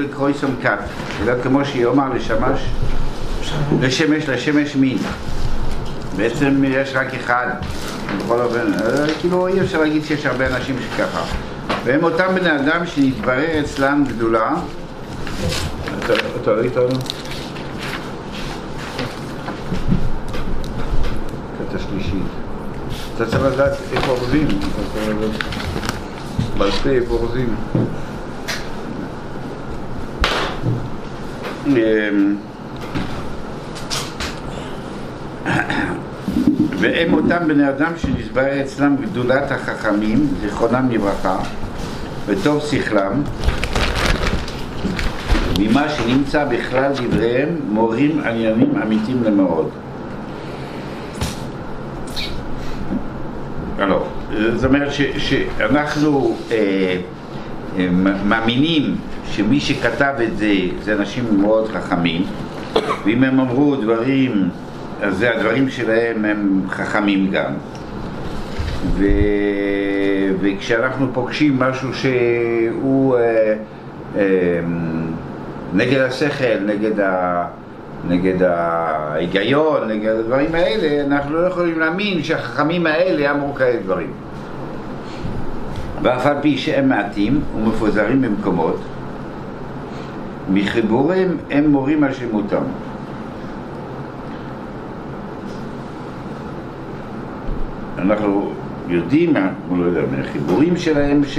לקרויסום כת, אלא כמו שיאמר לשמש, לשמש, לשמש מין. בעצם יש רק אחד, בכל אופן, אה, כאילו אי אפשר להגיד שיש הרבה אנשים שככה. והם אותם בני אדם שנתברר אצלם גדולה. אתה אתה לא איתנו? קטע שלישית. אתה צריך לדעת איפה אורזים. בעל פה איפה אורזים. והם אותם בני אדם שנתברר אצלם גדולת החכמים, זיכרונם לברכה, וטוב שכלם, ממה שנמצא בכלל דבריהם מורים עניינים אמיתים למאוד. לא, זאת אומרת שאנחנו אה, מאמינים שמי שכתב את זה זה אנשים מאוד חכמים ואם הם אמרו דברים אז הדברים שלהם הם חכמים גם ו... וכשאנחנו פוגשים משהו שהוא אה, אה, נגד השכל, נגד, ה... נגד ההיגיון, נגד הדברים האלה, אנחנו לא יכולים להאמין שהחכמים האלה אמרו כאלה דברים. ואף על פי שהם מעטים ומפוזרים במקומות, מחיבורים הם מורים על שלמותם. אנחנו יודעים, לא יודע, מהחיבורים שלהם ש,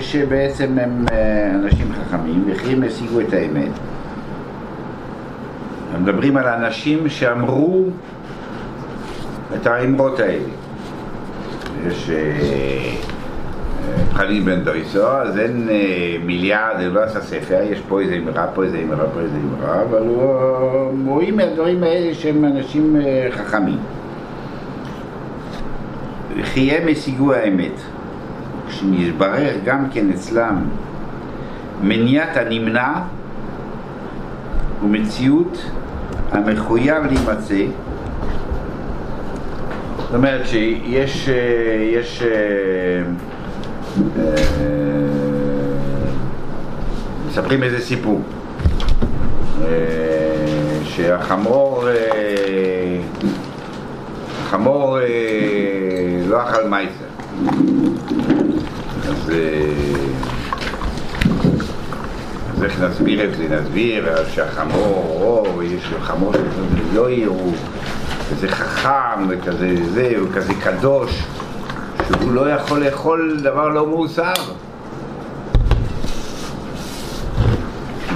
שבעצם הם אה, אנשים חכמים וכי הם השיגו את האמת. הם מדברים על אנשים שאמרו את האמרות האלה. יש אה, חליל בן דויסו, אז אין מיליארד, הוא לא עשה ספר, יש פה איזה אמרה, פה איזה אמרה, פה איזה אמרה, אבל הוא רואים מהדברים האלה שהם אנשים חכמים. וכי הם השיגו האמת. כשנתברר גם כן אצלם מניעת הנמנע ומציאות המחויב להימצא זאת אומרת שיש יש, מספרים איזה סיפור שהחמור החמור לא אכל מייסר. אז, אז איך נסביר את זה? נסביר שהחמור, או, יש חמור לא יראו, וזה חכם, וכזה זה, הוא כזה קדוש, שהוא לא יכול לאכול דבר לא מאוסר.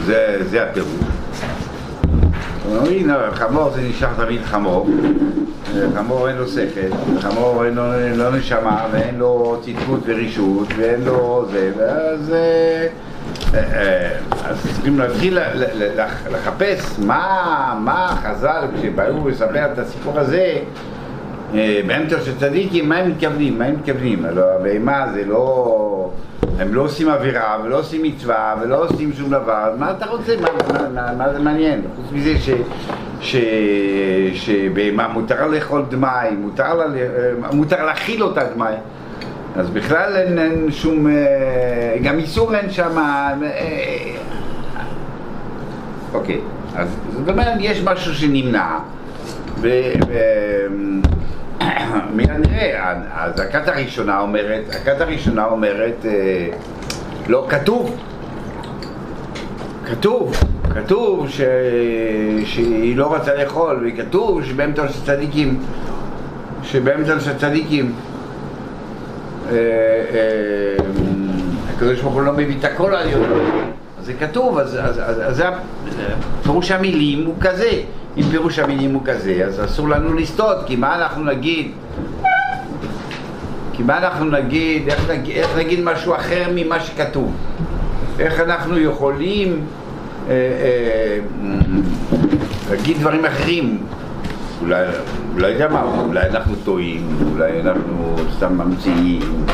זה, זה הטירוף. אומרים, חמור זה נשאר תמיד חמור, חמור אין לו שכל, חמור אין לו לא נשמה ואין לו צדקות ורישות ואין לו זה, ואז אז צריכים להתחיל לחפש מה, מה חז"ל, כשבאו לספר את הסיפור הזה באמצע של צדיקים, מה הם מתכוונים, מה הם מתכוונים, הלוא הבהמה זה לא... הם לא עושים עבירה ולא עושים מצווה ולא עושים שום דבר, מה אתה רוצה? מה, מה, מה, מה זה מעניין? חוץ מזה ש, ש, שבהמה מותר לאכול דמאי, מותר, לה, מותר להכיל אותה דמאי, אז בכלל אין, אין שום, גם איסור אין שם, אוקיי, אז זאת אומרת יש משהו שנמנע, ו, ו, מיד נראה, אז הכת הראשונה אומרת, הכת הראשונה אומרת, לא, כתוב, כתוב, כתוב ש... שהיא לא רצה לאכול, וכתוב שבאמצע של צדיקים, שבאמצע של צדיקים. הקדוש ברוך הוא לא מביא את הכל על אז זה כתוב, אז, אז, אז, אז פירוש המילים הוא כזה. אם פירוש המילים הוא כזה, אז אסור לנו לסטות, כי מה אנחנו נגיד? כי מה אנחנו נגיד, איך נגיד, איך נגיד משהו אחר ממה שכתוב? איך אנחנו יכולים אה, אה, להגיד דברים אחרים? אולי, אולי יודע מה, אולי אנחנו טועים, אולי אנחנו סתם ממציאים.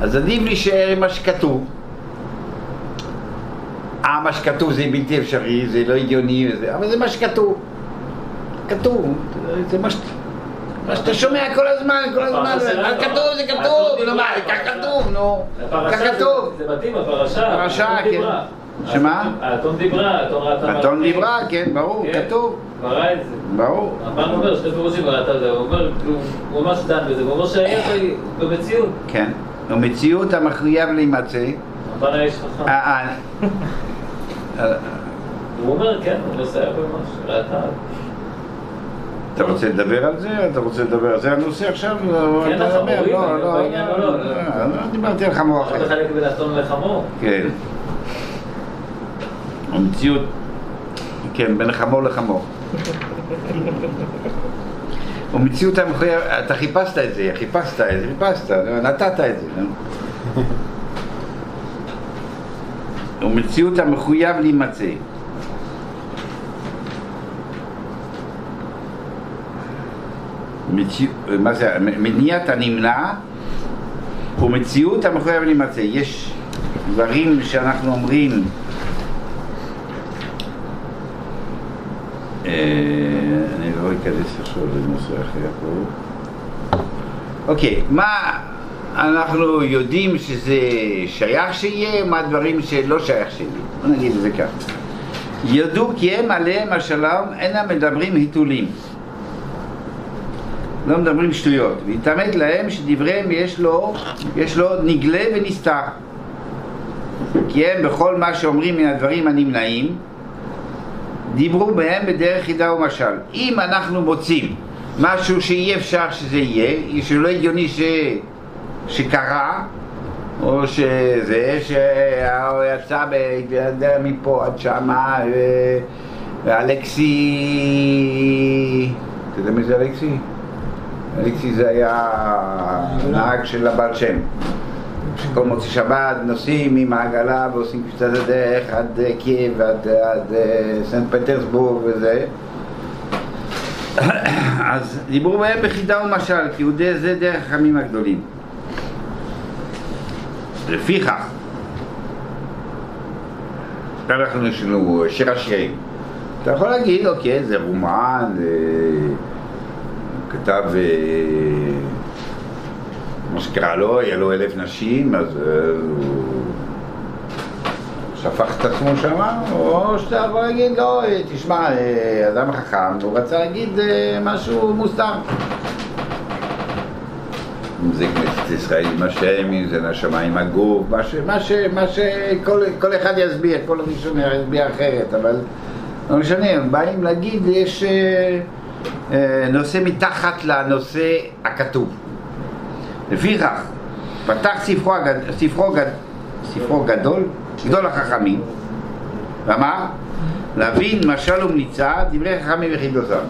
אז עדיף להישאר עם מה שכתוב. אה, מה שכתוב זה בלתי אפשרי, זה לא הגיוני, אבל זה מה שכתוב. כתוב, זה מה שאתה... מה שאתה שומע כל הזמן, כל הזמן, כתוב, זה כתוב, נו מה, כך כתוב, נו, כך כתוב. זה מתאים, הפרשה, פרשה, כן. שמה? האתון דיברה, האתון ראתה... אתון דיברה, כן, ברור, כן. כתוב, ברא את זה. ברור. הרמב"ן אומר שני פירושים ראתה את זה, הוא אומר, הוא ממש דן בזה, הוא אומר שהיה ב- במציאות. כן. ומציאות המחויב להימצא. הרמב"ן היה איש חכם. אה, אה, הוא אומר, כן, הוא מסייע ממש, ראתה. אתה רוצה לדבר על זה? אתה רוצה לדבר על זה הנושא עכשיו? לא, כן, אתה מדבר, לא, לא, או לא? אה, לא דיברתי על חמור אתה אחר. מחלק בין אתון לחמור? כן. המציאות, כן, בין חמור לחמור. ומציאות המחויב, אתה חיפשת את זה, חיפשת את זה, חיפשת, נתת את זה. ומציאות המחויב להימצא. זה, מניעת הנמנע ומציאות המחויב להימצא. יש דברים שאנחנו אומרים אה, אני לא אכנס עכשיו לנושא אחר פה. אוקיי, מה אנחנו יודעים שזה שייך שיהיה, מה דברים שלא שייך שיהיה. בוא נגיד את זה ככה. ידעו כי הם עליהם השלום אינם מדברים היתולים. לא מדברים שטויות. והתעמת להם שדבריהם יש לו, יש לו נגלה ונסתר. כי הם בכל מה שאומרים מן הדברים הנמנעים, דיברו בהם בדרך חידה ומשל. אם אנחנו מוצאים משהו שאי אפשר שזה יהיה, שלא הגיוני ש... שקרה, או שזה, שהוא יצא ב... מפה עד שמה, ו- ואלכסי... אתה יודע מי זה אלכסי? אלכסי זה היה נהג של הבעל שם. שכל מוצאי שבת נוסעים עם העגלה ועושים קצת הדרך עד אה, קייב ועד עד, אה, סנט פטרסבורג וזה. אז דיברו בהם בחידה ומשל, כי יהודי זה דרך החכמים הגדולים. לפיכך, אנחנו יש לנו שיר השירים. אתה יכול להגיד, אוקיי, זה רומן, זה... כתב אה, מה שקרה לו, היה לו אלף נשים, אז אה, הוא שפך את עצמו שמה, או שאתה יכול להגיד, לא, אה, תשמע, אדם חכם, הוא רצה להגיד משהו מוסתר. אם זה כנסת ישראל עם השם, אם זה נשמה עם הגוף, מה ש... מה ש... מה ש... כל, כל אחד יסביר, כל ראשון יסביר אחרת, אבל לא משנה, הם באים להגיד, יש אה, נושא מתחת לנושא הכתוב. לפיכך, פתח ספרו. ספרו. ספרו גדול, גדול החכמים, ואמר, להבין משל ומליצה, דברי חכמים וחידותם.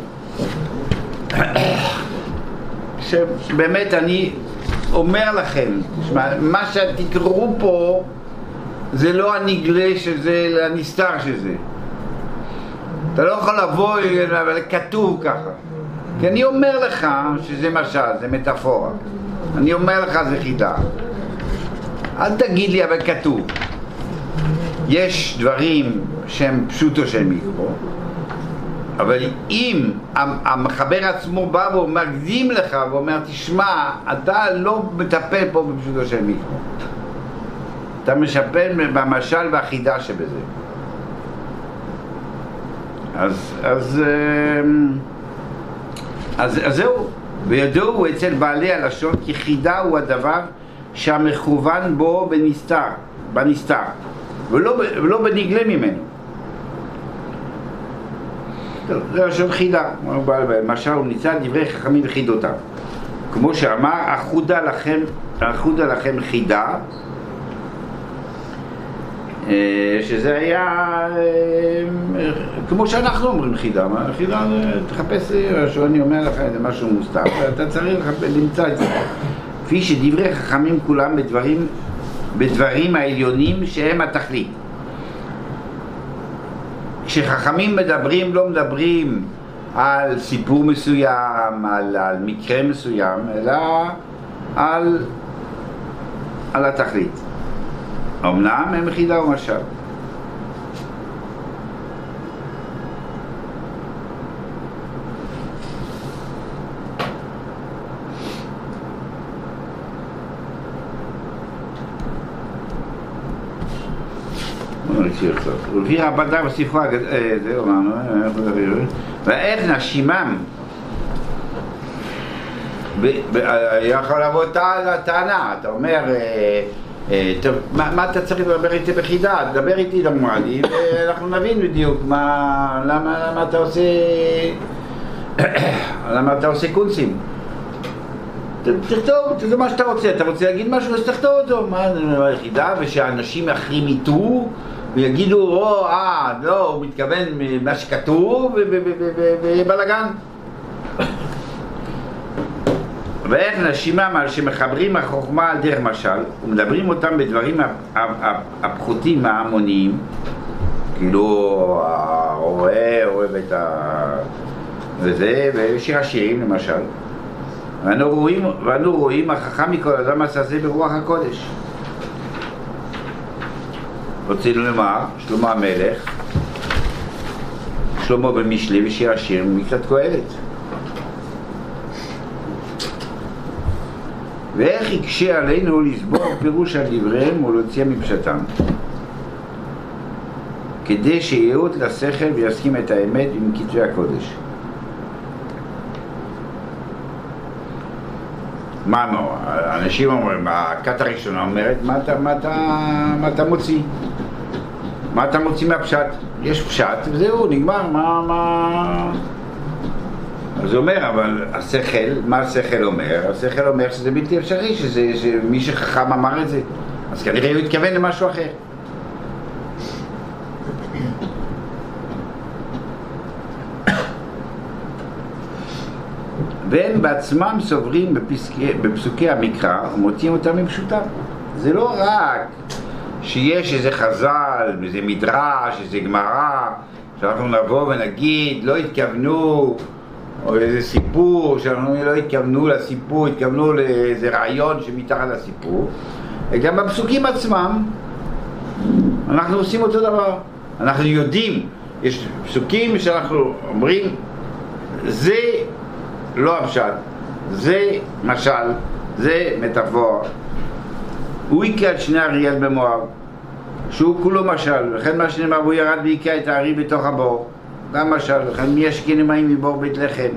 שבאמת אני אומר לכם, תשמע, מה שתקראו פה זה לא הנגלה שזה, הנסתר שזה. אתה לא יכול לבוא, אבל כתוב ככה. כי אני אומר לך שזה משל, זה מטאפורה. אני אומר לך זה חידה. אל תגיד לי, אבל כתוב. יש דברים שהם פשוטו של מיקרו, אבל אם המחבר עצמו בא ומקדים לך ואומר, תשמע, אתה לא מטפל פה בפשוטו של מיקרו. אתה משפל במשל והחידה שבזה. אז, אז, אז, אז זהו, וידעו אצל בעלי הלשון כי חידה הוא הדבר שהמכוון בו בנסתר, בנסתר, ולא, ולא בנגלה ממנו. זה לשון חידה, למשל הוא ניצל דברי חכמים וחידותם. כמו שאמר, אחודה לכם, אחודה לכם חידה, שזה היה כמו שאנחנו אומרים חידה, חידה זה תחפש, שאני אומר לך איזה משהו מוסתר, ואתה צריך למצוא את זה. כפי שדברי חכמים כולם בדברים, בדברים העליונים שהם התכלית. כשחכמים מדברים, לא מדברים על סיפור מסוים, על, על מקרה מסוים, אלא על, על התכלית. אמנם הם חידה ומשל. ולפי רבדה בספרו, הגד- אה, אה, רבי? ואיך נשימם היה יכול לבוא טע- טענה, אתה אומר, אה, אה, טוב, מה מה אתה צריך לדבר איתי בחידה? דבר איתי למועדי ואנחנו נבין בדיוק מה, למה למה אתה עושה, למה אתה עושה קונצים. ת- תכתוב, תכתוב מה שאתה רוצה, אתה רוצה להגיד משהו אז תכתוב אותו, מה זה היחידה, ושאנשים אחרים יטעו ויגידו, או, אה, לא, הוא מתכוון מה שכתוב, ו- ו- ו- ו- ו- ויהיה בלאגן. ואיך נשימם על שמחברים החוכמה על דרך משל ומדברים אותם בדברים הפ- הפ- הפחותים ההמוניים כאילו הרואה אוהב את ה... וזה, ושיר השירים למשל. ואנו רואים, ואנו רואים החכם מכל אדם עשה זה ברוח הקודש. רצינו לומר שלמה המלך שלמה במשלי ושיר השיר מקצת קהלת ואיך יקשה עלינו לסבור פירוש על דבריהם ולהוציאם מפשטם כדי שיאות לשכל ויסכים את האמת עם כתבי הקודש. מה נו, אנשים אומרים, הכת הראשונה אומרת, מה אתה, מה אתה, מה אתה מוציא? מה אתה מוציא מהפשט? יש פשט וזהו, נגמר, מה, מה... אז הוא אומר, אבל השכל, מה השכל אומר? השכל אומר שזה בלתי אפשרי, שזה, שמי שחכם אמר את זה. אז כנראה הוא התכוון למשהו אחר. והם בעצמם סוברים בפסקי, בפסוקי המקרא ומוציאים אותם מפשוטם. זה לא רק שיש איזה חז"ל, איזה מדרש, איזה גמרא, שאנחנו נבוא ונגיד, לא התכוונו, או איזה סיפור, שאנחנו לא התכוונו לסיפור, התכוונו לאיזה רעיון שמתחת לסיפור, גם בפסוקים עצמם אנחנו עושים אותו דבר. אנחנו יודעים, יש פסוקים שאנחנו אומרים, זה לא הפשט, זה משל, זה מטאפורה. הוא היכה את שני אריאל במואב, שהוא כולו משל, וכן מה שנאמר, הוא ירד והיכה את הארי בתוך הבור, גם משל, וכן מי ישכין מים מבור בית לחם.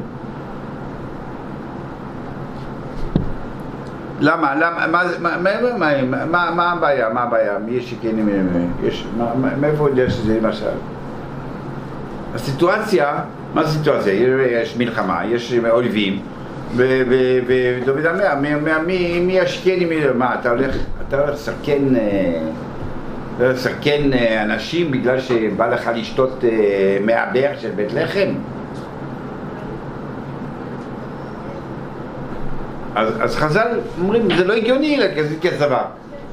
למה? למה? מה, מה, מה, מה, מה, הבעיה? מה הבעיה? מי ישכין מים? יש, מה, מה, מאיפה יודע שזה למשל? הסיטואציה, מה זה סיטואציה? יש מלחמה, יש אויבים, ודוד אומר, מי, מי, מה, אתה הולך, לסכן, הולך לסכן אה, אנשים בגלל שבא לך לשתות אה, מהבאר של בית לחם? אז, אז חז"ל אומרים, זה לא הגיוני כזה דבר.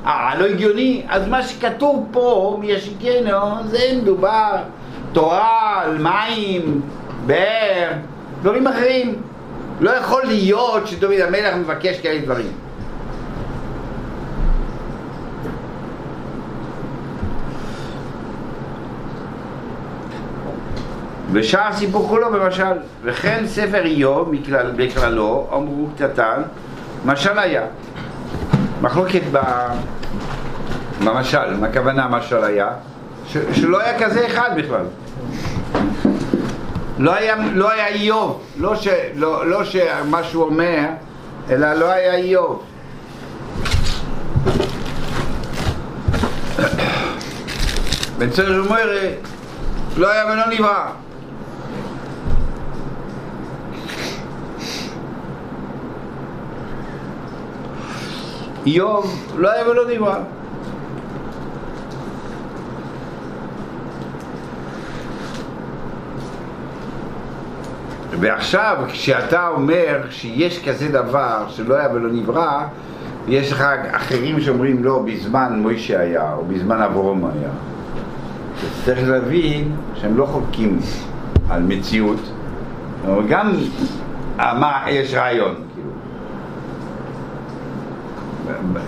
אה, לא הגיוני? אז מה שכתוב פה, מי ישכנו, זה מדובר תורה, על מים, באר, דברים אחרים. לא יכול להיות שדוד המלך מבקש כאלה דברים. ושאר הסיפור כולו במשל, וכן ספר איוב מכלל, בכללו, אמרו קטטן, משל היה. מחלוקת ב... במשל, מה הכוונה משל היה? ש... שלא היה כזה אחד בכלל. לא היה, לא היה איוב, לא, ש, לא, לא שמה שהוא אומר, אלא לא היה איוב. בן צור אומר, לא היה ולא נברא. איוב לא היה ולא נברא. ועכשיו כשאתה אומר שיש כזה דבר שלא היה ולא נברא יש לך אחרים שאומרים לא, בזמן מוישה היה או בזמן אברום היה צריך להבין שהם לא חולקים על מציאות אבל גם מה, יש רעיון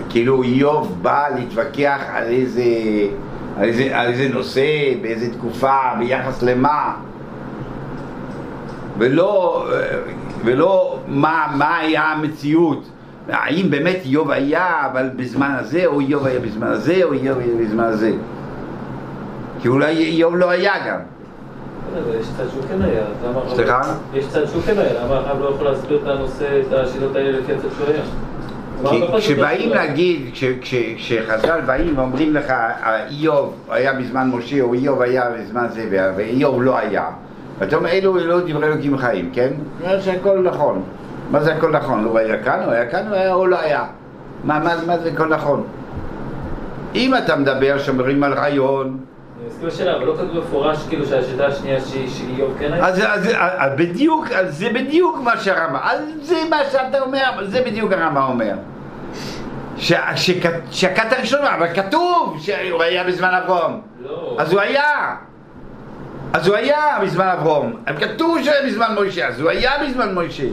כאילו איוב בא להתווכח על איזה, על איזה, על איזה נושא, באיזה תקופה, ביחס למה ולא, ולא מה, מה היה המציאות האם באמת איוב היה אבל בזמן הזה או איוב היה בזמן הזה או איוב היה בזמן הזה כי אולי איוב לא היה גם. יש צד שהוא כן היה, למה הרב- סליחה? יש צד שהוא כן היה, למה הרב לא יכול להסביר את הנושא, את השיטות האלה לפי הצד שהוא היה? כי לא כשבאים. להגיד, כש- כש- כשחז"ל באים ואומרים לך, איוב היה בזמן משה, או איוב היה בזמן זה, ואיוב לא היה, ואתה אומר, אלו אלו דברי אלוקים חיים, כן? זאת אומרת שהכל נכון. מה זה הכל נכון? הוא היה כאן, הוא היה כאן, הוא היה או לא היה? מה, מה, מה זה הכל נכון? אם אתה מדבר שאומרים על רעיון, אני מסכים לשאלה, אבל לא כתוב במפורש כאילו שהשיטה השנייה שהיא של איוב כן היה? אז, אז, אז בדיוק, זה בדיוק מה שהרמב"ם, אז זה מה שאתה אומר, זה בדיוק הרמב"ם אומר. ש- שהכת הראשון, אבל כתוב שהוא היה בזמן אברום. לא. אז הוא היה. אז הוא היה בזמן אברום. כתוב שהוא היה בזמן מוישה, אז הוא היה בזמן מוישה.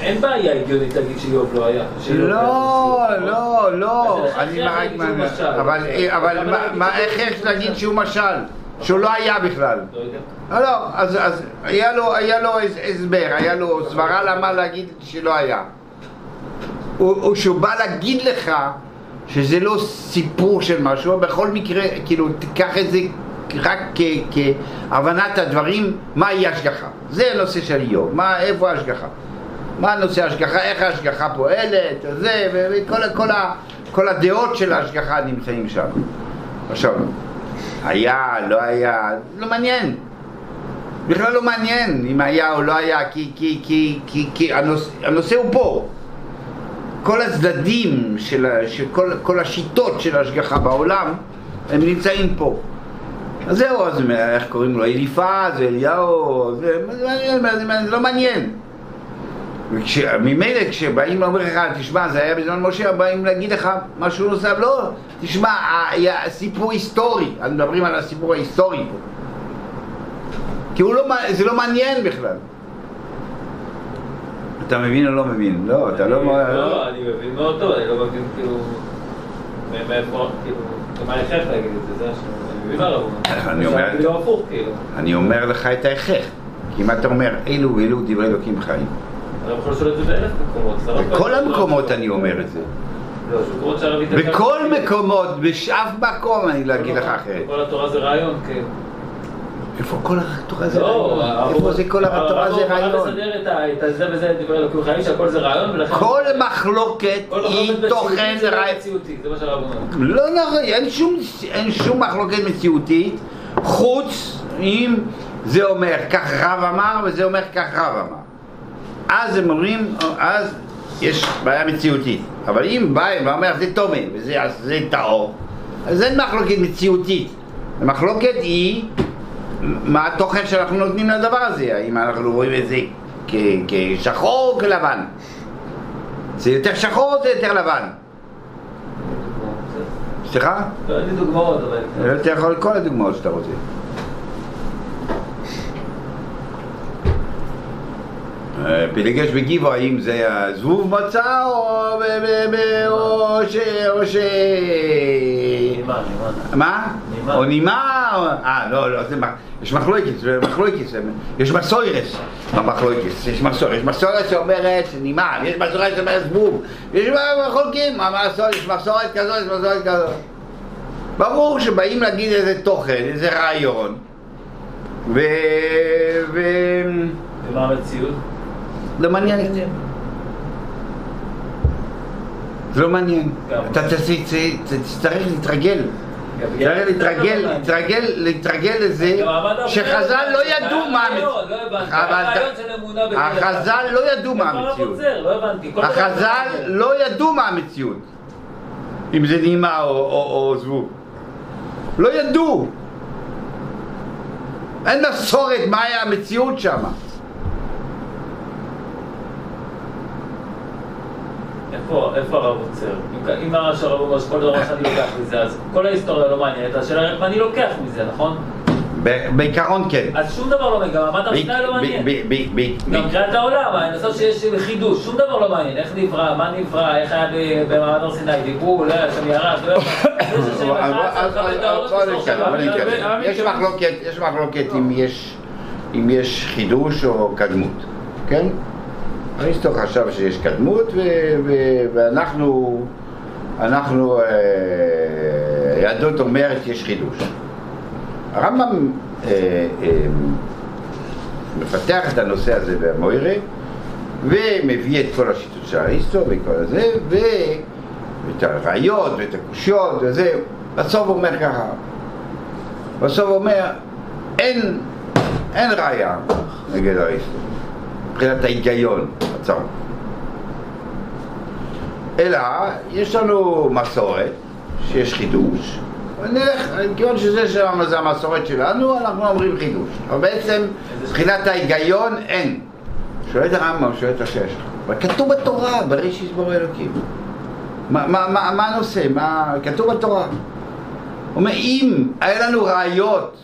אין בעיה הגיונית להגיד שאיוב לא היה. לא. לא, לא, איך אני אפשר רק... להגיד שהוא משל? אבל, אבל מה- להגיד מה- איך? יש להגיד שהוא משל? שהוא לא היה בכלל. לא. לא, לא, אז, אז היה לו, הסבר, היה לו סברה למה להגיד שלא היה. הוא, הוא שהוא בא להגיד לך שזה לא סיפור של משהו, בכל מקרה, כאילו, תיקח את זה רק כ- כהבנת הדברים, מהי השגחה. זה הנושא של איוב, מה, איפה ההשגחה. מה הנושא ההשגחה, איך ההשגחה פועלת, זה, וכל כל, ה- כל הדעות של ההשגחה נמצאים שם. עכשיו, היה, לא היה, לא מעניין. בכלל לא מעניין אם היה או לא היה, כי, כי, כי, כי, כי הנושא, הנושא הוא פה. כל הצדדים של, של כל, כל השיטות של ההשגחה בעולם, הם נמצאים פה. אז זהו, אז איך קוראים לו? אליפז, אליהו, זה, זה מעניין, זה לא מעניין. ממילא כשבאים ואומרים לך, תשמע, זה היה בזמן משה, באים להגיד לך משהו נוסף, לא, תשמע, היה סיפור היסטורי, אז מדברים על הסיפור ההיסטורי פה. כי לא, זה לא מעניין בכלל. אתה מבין או לא מבין? לא, אתה לא... לא, אני מבין מאוד טוב, אני לא מבין כאילו... מאיפה, כאילו... מה ההכרח להגיד את זה? זה השאלה. אני אומר. אני אומר- כאילו. לך את ההכרח. כי אם אתה אומר, אלו ואלו דברי אלוקים חיים. בכל לא- המקומות אני אומר את זה. לא, בכל מקומות, בשאף מקום אני לא אגיד לך אחרת. כל התורה זה רעיון, כן. איפה כל התורה זה לא, רעיון? הרב- איפה זה כל התורה זה הרב רעיון? מסדר את ה- את זה וזה דברי אלוקים חיים, שהכל זה רעיון, ולכן... כל מחלוקת היא תוכן זה לא רעיון. זה מה שהרב אומר. לא נכון, אין שום, מחלוקת מציאותית, חוץ אם זה אומר כך רב אמר וזה אומר כך רב אמר. אז הם אומרים, אז יש בעיה מציאותית. אבל אם בא ואומר זה טומא וזה זה טהור, אז אין מחלוקת מציאותית. המחלוקת היא מה התוכן שאנחנו נותנים לדבר הזה, האם אנחנו רואים את זה כ- כשחור או כלבן. זה יותר שחור או זה יותר לבן? סליחה? לא, אין לי דוגמאות, אבל... אתה יכול כל הדוגמאות שאתה רוצה. אה, פילגש בגיבו, האם זה הזבוב מצה או ש... מה? נימה. או נימה? אה, לא, לא, יש מחלוקת, מחלוקת, יש מסוירס במחלוקת, יש מסורת, יש מסורת שאומרת נימה, יש מסורת שאומרת זבוב, יש מסורת, יש מסורת כזאת, יש מסורת כזאת. ברור שבאים להגיד איזה תוכן, איזה רעיון, ו... ו... ומה המציאות? לא מעניין אותי. זה לא מעניין. אתה תצטרך להתרגל. צריך להתרגל, להתרגל, להתרגל לזה גם המעמד הביניים, שחז"ל לא זה ידעו מה המציאות. לא. החז"ל לא ידעו מה המציאות. לא החז"ל לא ידעו מה המציאות. אם זה נימה או- זבוב. לא ידעו. אין מסורת מה היה המציאות שם. איפה הרב עוצר? אם- הרב אומר שכל דבר שאני לוקח מזה, אז כל ההיסטוריה לא מעניינת, השאלה רק מה אני לוקח מזה, נכון? בעיקרון כן. אז שום דבר לא מעניין, גם המעמד הר סיני לא מעניין. גם קריאת העולם, הנסות שיש חידוש, שום דבר לא מעניין, איך נברא, מה נברא, איך היה במעמד הר סיני, דיברו, לא היה שם ירד, לא יש מחלוקת, יש מחלוקת אם יש חידוש או קדמות, כן? אריסטו חשב שיש קדמות ואנחנו אנחנו אה, היהדות אומרת יש חידוש. הרמב"ם אה, אה, מפתח את הנושא הזה במוירה ומביא את כל השיטות של אריסטו וכל הזה ואת הראיות ואת הקושיות וזה בסוף הוא אומר ככה בסוף הוא אומר אין, אין ראיה נגד אריסטו מבחינת ההיגיון עצר אלא יש לנו מסורת שיש חידוש נלך, כיוון שזה שם זה המסורת שלנו, אנחנו אומרים חידוש. אבל בעצם, מבחינת ההיגיון, אין. שואל את הרמב"ם, שואל את השש. אבל כתוב בתורה, בריש יסבור אלוקים. מה, מה, מה, מה הנושא? מה... כתוב בתורה. אומר, אם היה לנו ראיות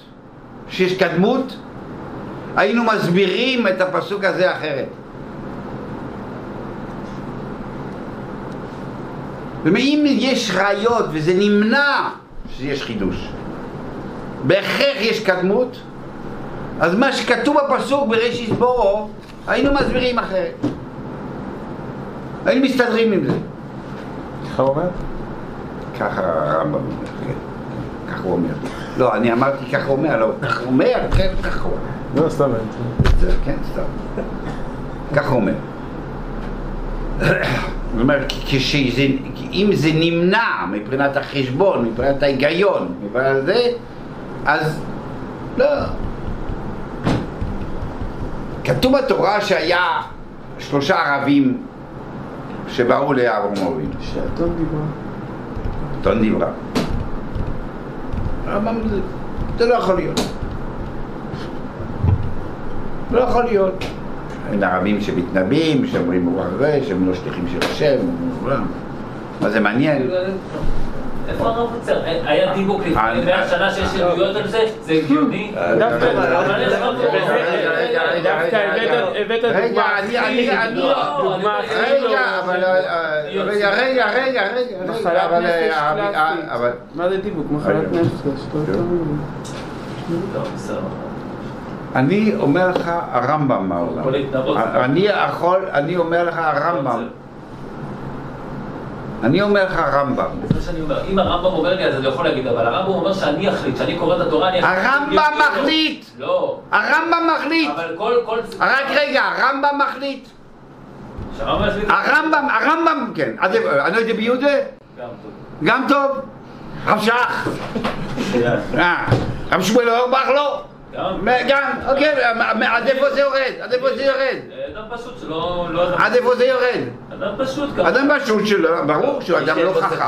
שיש קדמות, היינו מסבירים את הפסוק הזה אחרת. ואם יש ראיות וזה נמנע שיש חידוש. בהכרח יש קדמות, אז מה שכתוב בפסוק בראשית בורו, היינו מסבירים אחרת. היינו מסתדרים עם זה. ככה הוא אומר? ככה הרמב"ם אומר, כן. ככה הוא אומר. לא, אני אמרתי ככה הוא אומר, לא, ככה הוא אומר, כן, ככה הוא אומר. לא, סתם כן, סתם. ככה הוא אומר. זאת אומרת, כשזה, אם זה נמנע מבחינת החשבון, מבחינת ההיגיון, מבחינת זה, אז לא. כתוב בתורה שהיה שלושה ערבים שבאו לאברהם אבינו. שאתון דיברה. אתון דיברה. הרמב"ם זה, זה לא יכול להיות. לא יכול להיות. אין ערבים שמתנבאים, שאומרים רוח זה, שהם לא שליחים של השם, מה זה מעניין? איפה הרב עוצר? היה דיבוק לפני מאה שנה שיש עדויות על זה? זה הגיוני? דווקא אבל הבאת- רגע, דוגמה אני, אני, אני, לא, דוגמה אני- הכי לא- רגע, אבל, אה, רגע, רגע, רגע, רגע, מחלת רגע, אבל, נפש אה, אה, קלאסית. אבל, מה זה דיבוק? מחלת רגע. נפש. לא יותר מזה. לא, בסדר. אני אומר לך, הרמב"ם יכול להתנבות. אני יכול, אני אומר לך, הרמב"ם, אני אומר לך, הרמב"ם, זה שאני אומר. אם הרמב"ם אומר לי, אז אני יכול להגיד, אבל הרמב"ם אומר שאני אחליט, שאני קורא את התורה, אני אחליט. הרמב"ם מחליט, לא. הרמב"ם מחליט, אבל כל... כל... רק רגע, הרמב"ם מחליט, שהרמב"ם יחליט. הרמב"ם, הרמב"ם, כן, אני יודע ביהודה, גם טוב. גם טוב, רב שך, אה, רב שמואל אורבך לא, גם. גם, אוקיי, עד איפה זה יורד? עד איפה זה יורד? אדם פשוט שלא... לא- עד איפה זה יורד? אדם פשוט גם. אדם פשוט שלו, ברור שהוא אדם לא חכם,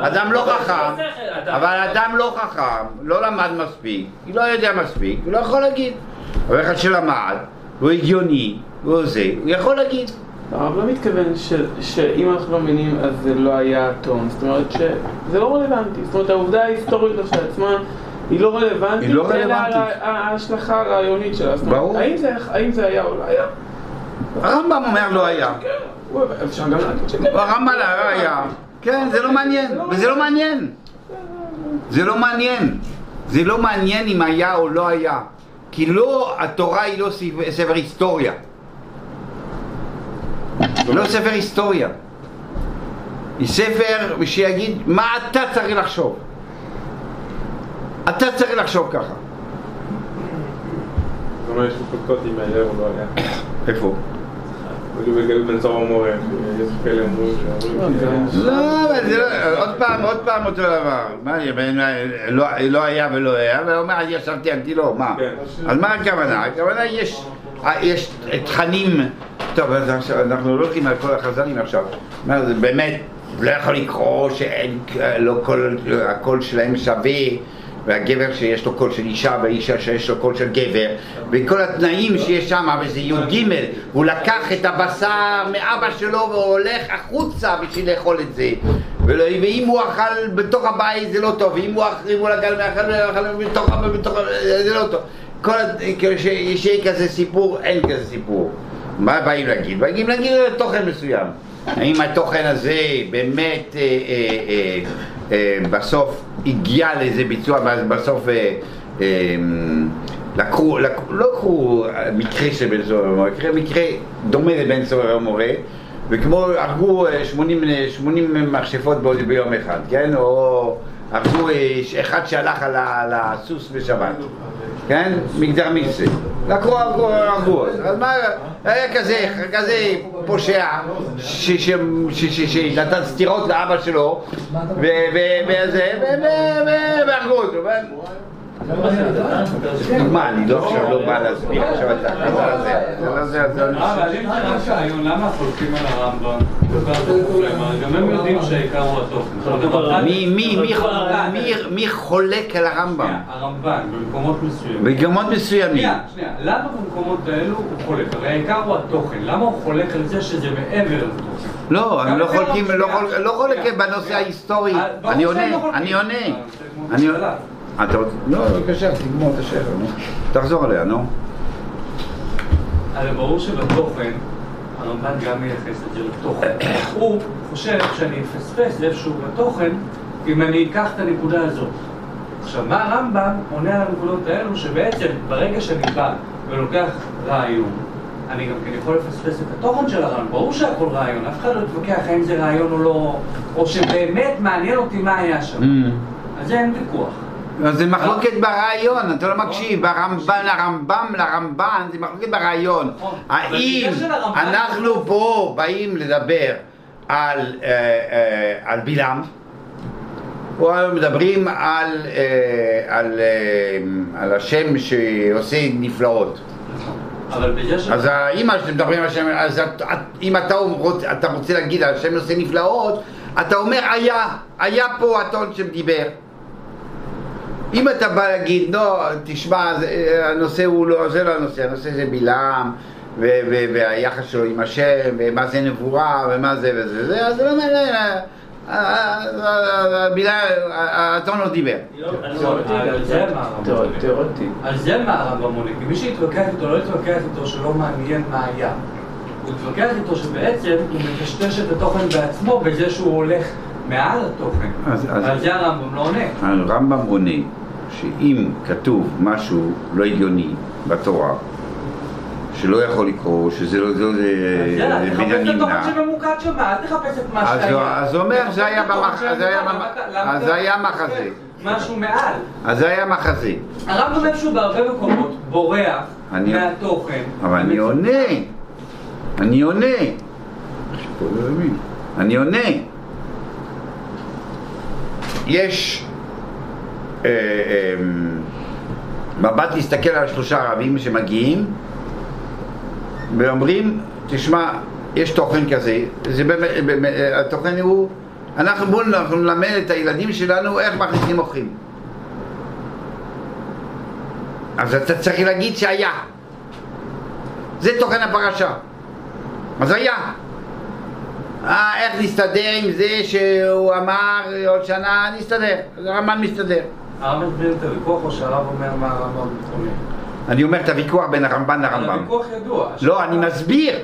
אדם לא חכם, אבל אדם לא חכם, לא למד מספיק, לא יודע מספיק, הוא לא יכול להגיד. אבל אחד שלמד, הוא הגיוני, הוא זה, הוא יכול להגיד. הרב לא מתכוון ש- שאם אנחנו לא מבינים אז זה לא היה טון, זאת אומרת שזה לא רלוונטי, זאת אומרת העובדה ההיסטורית כשלעצמה היא לא רלוונטית, היא לא רלוונטית. ההשלכה הרעיונית שלה, ברור. האם זה- האם זה היה או לא היה? הרמב"ם אומר לא היה, כן, הוא- אפשר גם להגיד שכן. הרמב"ם לא היה, כן, זה לא מעניין, וזה לא מעניין, זה לא מעניין, זה לא מעניין אם היה או לא היה, כי לא, התורה היא לא ספר- ספר היסטוריה, לא ספר היסטוריה, היא ספר שיגיד מה אתה צריך לחשוב, אתה צריך לחשוב ככה, לא. איפה? ש... לא, לא, עוד פעם, עוד פעם אותו דבר. לא- לא היה ולא היה, והוא אומר, אני ישבתי על גילו, מה? כן. אז מה הכוונה? הכוונה יש, יש תכנים, טוב, אז אנחנו לא הולכים על כל החז"לים עכשיו. באמת, לא יכול לקרוא שאין, לא כל, הקול שלהם שווה. והגבר שיש לו קול של אישה והאישה שיש לו קול של גבר וכל התנאים שיש שם וזה י"ג הוא לקח את הבשר מאבא שלו והולך החוצה בשביל לאכול את זה. ואם הוא אכל בתוך הבית זה לא טוב. ואם הוא אכל בתוך בתוך זה לא טוב. כל ה- כשיש כזה סיפור אין כזה סיפור. מה באים להגיד? באים להגיד תוכן מסוים. האם התוכן הזה באמת אה, אה, אה, בסוף הגיע לאיזה ביצוע, ואז בסוף אה, אה, לקחו, לקחו, לא לקחו מקרה של בן סורר ומורה, מקרה, מקרה דומה לבן סורר ומורה, וכמו הרגו אה, 80, אה, 80 מכשפות ביום אחד, כן? או הרגו אחד שהלך על הסוס בשבת, כן? מגדר מיקסה. לקחו, הרגו, הרגו. אז מה, היה כזה, כזה פושע שנתן סטירות לאבא שלו, וזה, והרגו אותו. מה, אני לא עכשיו לא בא להסביר עכשיו את הקטע הזה. זה לא זה, זה לא אה, אבל אם זה רק רעיון, למה חולקים על הרמב"ם? גם הם יודעים שהעיקר הוא התוכן. מי, חולק על הרמב"ם? הרמב"ן, במקומות מסוימים. במקומות מסוימים. שנייה, שנייה, למה במקומות האלו הוא חולק? הרי העיקר הוא התוכן, למה הוא חולק על זה שזה מעבר לתוכן? לא, אני לא לפי חולקים, לא לא חולק. בנושא ההיסטורי. אה, אני עונה, לא חולקים. אני עונה. אה. אתה רוצה... לא, בבקשה, תגמור את השאלה, נו. תחזור עליה, נו. הרי ברור שבתוכן, הרמב"ן גם מייחס את זה לתוכן. הוא חושב שאני אפספס איפשהו בתוכן אם אני אקח את הנקודה הזאת. עכשיו, מה הרמב"ם עונה על הנקודות האלו, שבעצם ברגע שאני בא ולוקח רעיון, אני גם כן יכול לפספס את התוכן של הרעיון. ברור שהכל רעיון, אף אחד לא יתווכח האם זה רעיון או לא, או שבאמת מעניין אותי מה היה שם. Mm. על זה אין ויכוח. אז זה מחלוקת ברעיון, אתה לא מקשיב, הרמב"ן, הרמב"ם לרמב"ן, זה מחלוקת ברעיון. נכון. האם בגלל שלרמב"ן- אנחנו פה באים לדבר על, אה, אה, על בלעם, או מדברים על, אה, על, על השם שעושה נפלאות? אז האמא שאתם מדברים על השם, אז אם אתה רוצה, אתה רוצה להגיד על השם עושה נפלאות, אתה אומר היה, היה פה הטון שדיבר. אם אתה בא להגיד, לא, תשמע, זה- הנושא הוא לא, זה לא הנושא, הנושא זה בלעם, ו- ו- והיחס שלו עם השם, ומה זה נבואה, ומה זה וזה, זה, אז זה לא מעניין, ה- ה- ה- בלעם, הטון לא דיבר. על זה מה הרמב"ם עונה. תיאורטית. על זה מה הרמב"ם עונה, כי מי שיתווכח איתו לא יתווכח איתו שלא מעניין מה היה. הוא יתווכח איתו שבעצם הוא מטשטש את התוכן בעצמו בזה שהוא הולך מעל התוכן. אז- אז- ועל זה הרמב"ם לא עונה. הרמב"ם עונה שאם כתוב משהו לא הגיוני בתורה, שלא יכול לקרות, שזה לא, זה, אז יאללה, זה תחפש את התוכן שממוקד שם, אל תחפש את מה אז שהיה. הוא- אז הוא אומר, זה היה את התוכן במח- זה היה שממוקד. במ- למה אז זה היה מחזה. מחפש משהו מעל. אז זה היה מחזה. הרמב"ם איפשהו בהרבה מקומות בורח מהתוכן. אבל אני עונה, אני עונה. לא. אני עונה. יש אה, אה, מבט להסתכל על שלושה ערבים שמגיעים ואומרים, תשמע, יש תוכן כזה, זה באמת, באמת התוכן הוא, אנחנו בואו נלמד את הילדים שלנו איך מכניסים מוחים. אז אתה צריך להגיד שהיה. זה תוכן הפרשה. אז היה. אה, איך נסתדר עם זה שהוא אמר עוד שנה, נסתדר. אז הרמב"ן מסתדר. הרמב"ם מסביר את הוויכוח או שהרב אומר מה הרמב"ם עונה? אני אומר את הוויכוח בין הרמב"ן לרמב"ם. הוויכוח ידוע. לא, אני מסביר.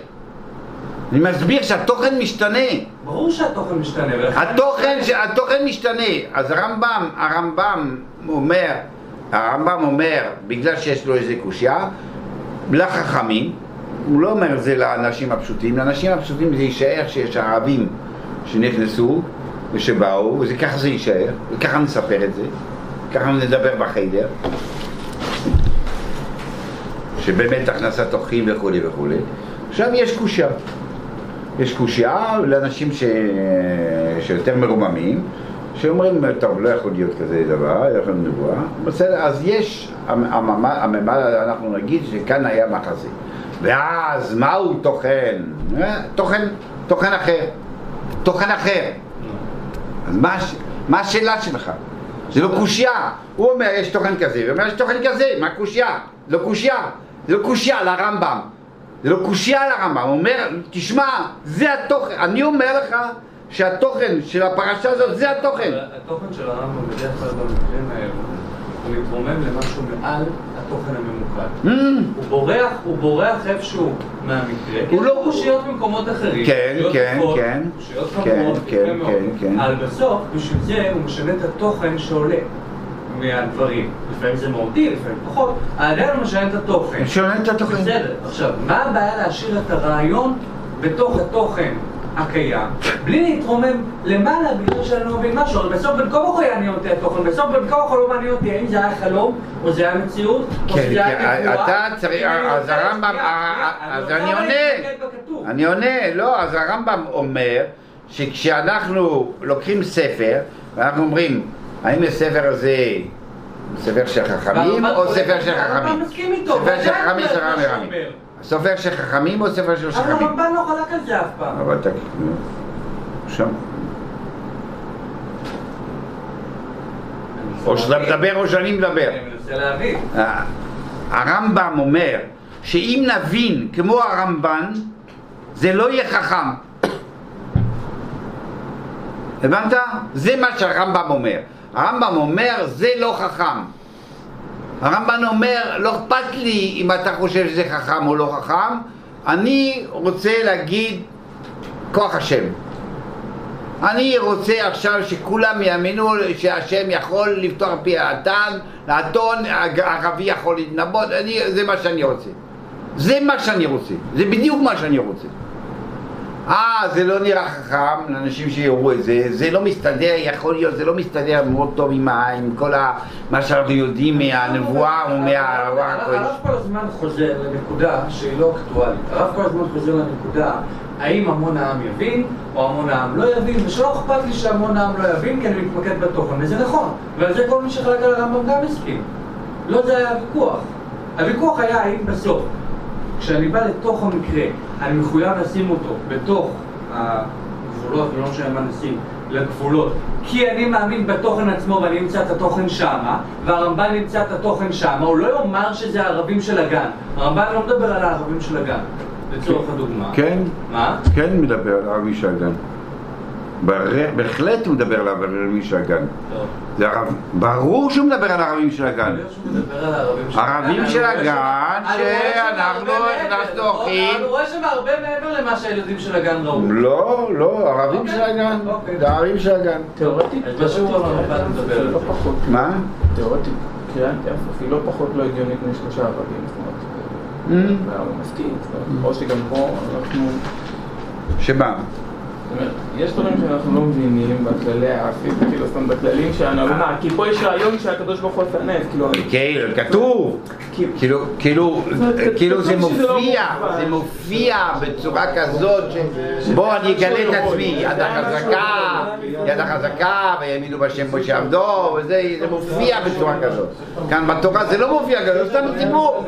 אני מסביר שהתוכן משתנה. ברור שהתוכן משתנה. התוכן, התוכן משתנה. אז הרמב"ם, הרמב"ם אומר, הרמב"ם אומר, בגלל שיש לו איזה קושייה, לחכמים, הוא לא אומר את זה לאנשים הפשוטים, לאנשים הפשוטים זה יישאר שיש ערבים שנכנסו ושבאו, וככה זה יישאר, וככה נספר את זה, ככה נדבר בחדר, שבאמת הכנסת אורחים וכולי וכולי. עכשיו יש קושייה. יש קושייה לאנשים ש... שיותר מרוממים, שאומרים, טוב, לא יכול להיות כזה דבר, לא יכול להיות נבואה. בסדר, אז יש, הממד, אנחנו נגיד שכאן היה מחזה. ואז מהו תוכן? אה, תוכן, תוכן אחר. תוכן אחר. אז מה, מה השאלה שלך? זה לא קושייה. הוא אומר, יש תוכן כזה, הוא אומר, יש תוכן כזה, מה קושייה? לא קושייה. זה לא קושייה לרמב"ם. זה לא קושייה לרמב"ם. הוא אומר, תשמע, זה התוכן. אני אומר לך שהתוכן של הפרשה הזאת, זה התוכן. התוכן של הרמב"ם בדרך כלל במקרים האלו, הוא מתרומם למשהו מעל התוכן הממוקד. Mm, הוא בורח, הוא בורח איפשהו מהמקרה, הוא לא- קושיות במקומות אחרים, כן, כן, כן. קושיות כן, חמורות, כן, מאוד. כן, כן. אבל בסוף, בשביל זה הוא משנה את התוכן שעולה מהדברים. לפעמים זה מהותי, לפעמים פחות, עדיין הוא משנה את התוכן. שונה את התוכן. בסדר. עכשיו, מה הבעיה להשאיר את הרעיון בתוך התוכן? הקיים, בלי להתרומם למעלה בגלל שאני לא מבין משהו, אבל בסוף בין כה וכה יעניין אותי התוכן, בסוף בין כה וכה לא מעניין אותי האם זה היה חלום, או זה היה מציאות, או כן, שזה היה נבואה. אתה צריך, אז הרמב"ם, להשקיע, אה, אז אני עונה. אני עונה, לא, אז הרמב"ם אומר שכשאנחנו לוקחים ספר ואנחנו אומרים האם הספר הזה ספר של חכמים והרמב"ם או ספר של זה, הרמב"ם חכמים? ספר של חכמים זה מה ספר של חכמים או ספר של אבל שכמים? הרמב"ן לא חלק על זה אף פעם. אבל אתה... שם. או שאתה מדבר או שאני מדבר. אני מנסה להבין. הרמב"ם אומר שאם נבין כמו הרמב"ן, זה לא יהיה חכם. הבנת? זה מה שהרמב"ם אומר. הרמב"ם אומר, זה לא חכם. הרמב"ן אומר, לא אכפת לי אם אתה חושב שזה חכם או לא חכם, אני רוצה להגיד כוח השם. אני רוצה עכשיו שכולם יאמינו שהשם יכול לפתוח פי האתן, לאתון, הערבי יכול להתנבות, אני, זה מה שאני רוצה. זה מה שאני רוצה, זה בדיוק מה שאני רוצה. אה, זה לא נראה חכם לאנשים שיראו את זה, זה לא מסתדר, יכול להיות, זה לא מסתדר מאוד טוב עם, ה, עם כל ה, מה שאנחנו יודעים מהנבואה ומהרוח הקודש. הרב כל הזמן חוזר לנקודה שהיא לא אקטואלית. הרב כל הזמן חוזר לנקודה האם המון העם יבין או המון העם לא יבין, ושלא אכפת לי שהמון העם לא יבין כי אני מתמקד בתוכן, וזה נכון. ועל זה כל מי שחלק על הרמב"ם גם הסכים. לא זה היה הוויכוח. הוויכוח היה האם בסוף, כשאני בא לתוך המקרה, אני מחויב לשים אותו בתוך הגבולות, ולא משנה מה נשים, לגבולות, כי אני מאמין בתוכן עצמו ואני אמצא את התוכן שמה, והרמב"ן ימצא את התוכן שמה, הוא לא יאמר שזה הערבים של הגן. הרמב"ן לא מדבר על הערבים של הגן, לצורך הדוגמה. כן, מה? כן מדבר על הרבי שגן. בר- בהחלט הוא מדבר על הרבי שגן. לא. זה הרב, ברור שהוא מדבר על הערבים של הגן. הערבים של ערבים הגן, של הגן, שאנחנו. הכנסנו אורחים. אבל הוא רואה שם הרבה מעבר למה שהילדים של הגן ראו. לא, לא, ערבים. של הגן. אוקיי. זה ערבים של הגן. תיאורטית, אז בשיעור הרמב"ן מדבר על לא. פחות. מה? תיאורטית, קריאת יפוף היא לא פחות לא הגיונית משלושה ערבים. Mm. או שגם פה אנחנו... שמה? יש דברים שאנחנו לא מבינים בכללי הפיזיקה, כאילו, אומרת, בכללים שלנו, אבל מה, כי פה יש רעיון שהקדוש ברוך הוא נס, כאילו, כאילו, כתוב. כאילו, כאילו, כאילו, זה- זה לא מופיע. זה מופיע בצורה כזאת ש... בוא אני אגלה את עצמי, יד החזקה, יד החזקה, ויאמינו בשם משה עבדו, וזה זה מופיע בצורה כזאת. כאן בתורה זה לא מופיע כזאת, סתם דיבור.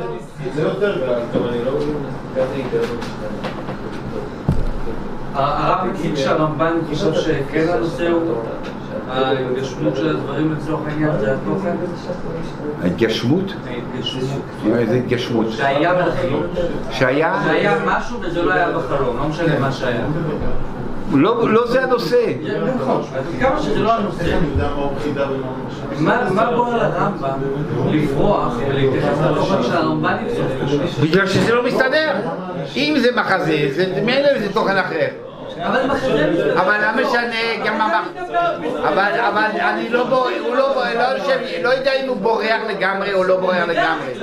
הרב הגיד שהרמב"ן חושב שכן הנושא הוא ההתגשמות של הדברים לצורך העניין, זה התוכן? ההתגשמות? איזה התגשמות? שהיה בחלום. שהיה? זה היה משהו וזה לא היה בחלום, לא משנה מה שהיה. לא לא זה הנושא. כמה שזה לא הנושא. מה גורם לרמב"ם לברוח ולהתייחס לתוכן של הרמב"ן יצטרך? בגלל שזה לא מסתדר. אם זה מחזה, זה מילא זה תוכן אחר. אבל לא משנה, גם המח... אבל, אבל אני לא בורח, הוא לא בורח, לא יושב, לא יודע אם הוא בורח לגמרי או לא בורח לגמרי.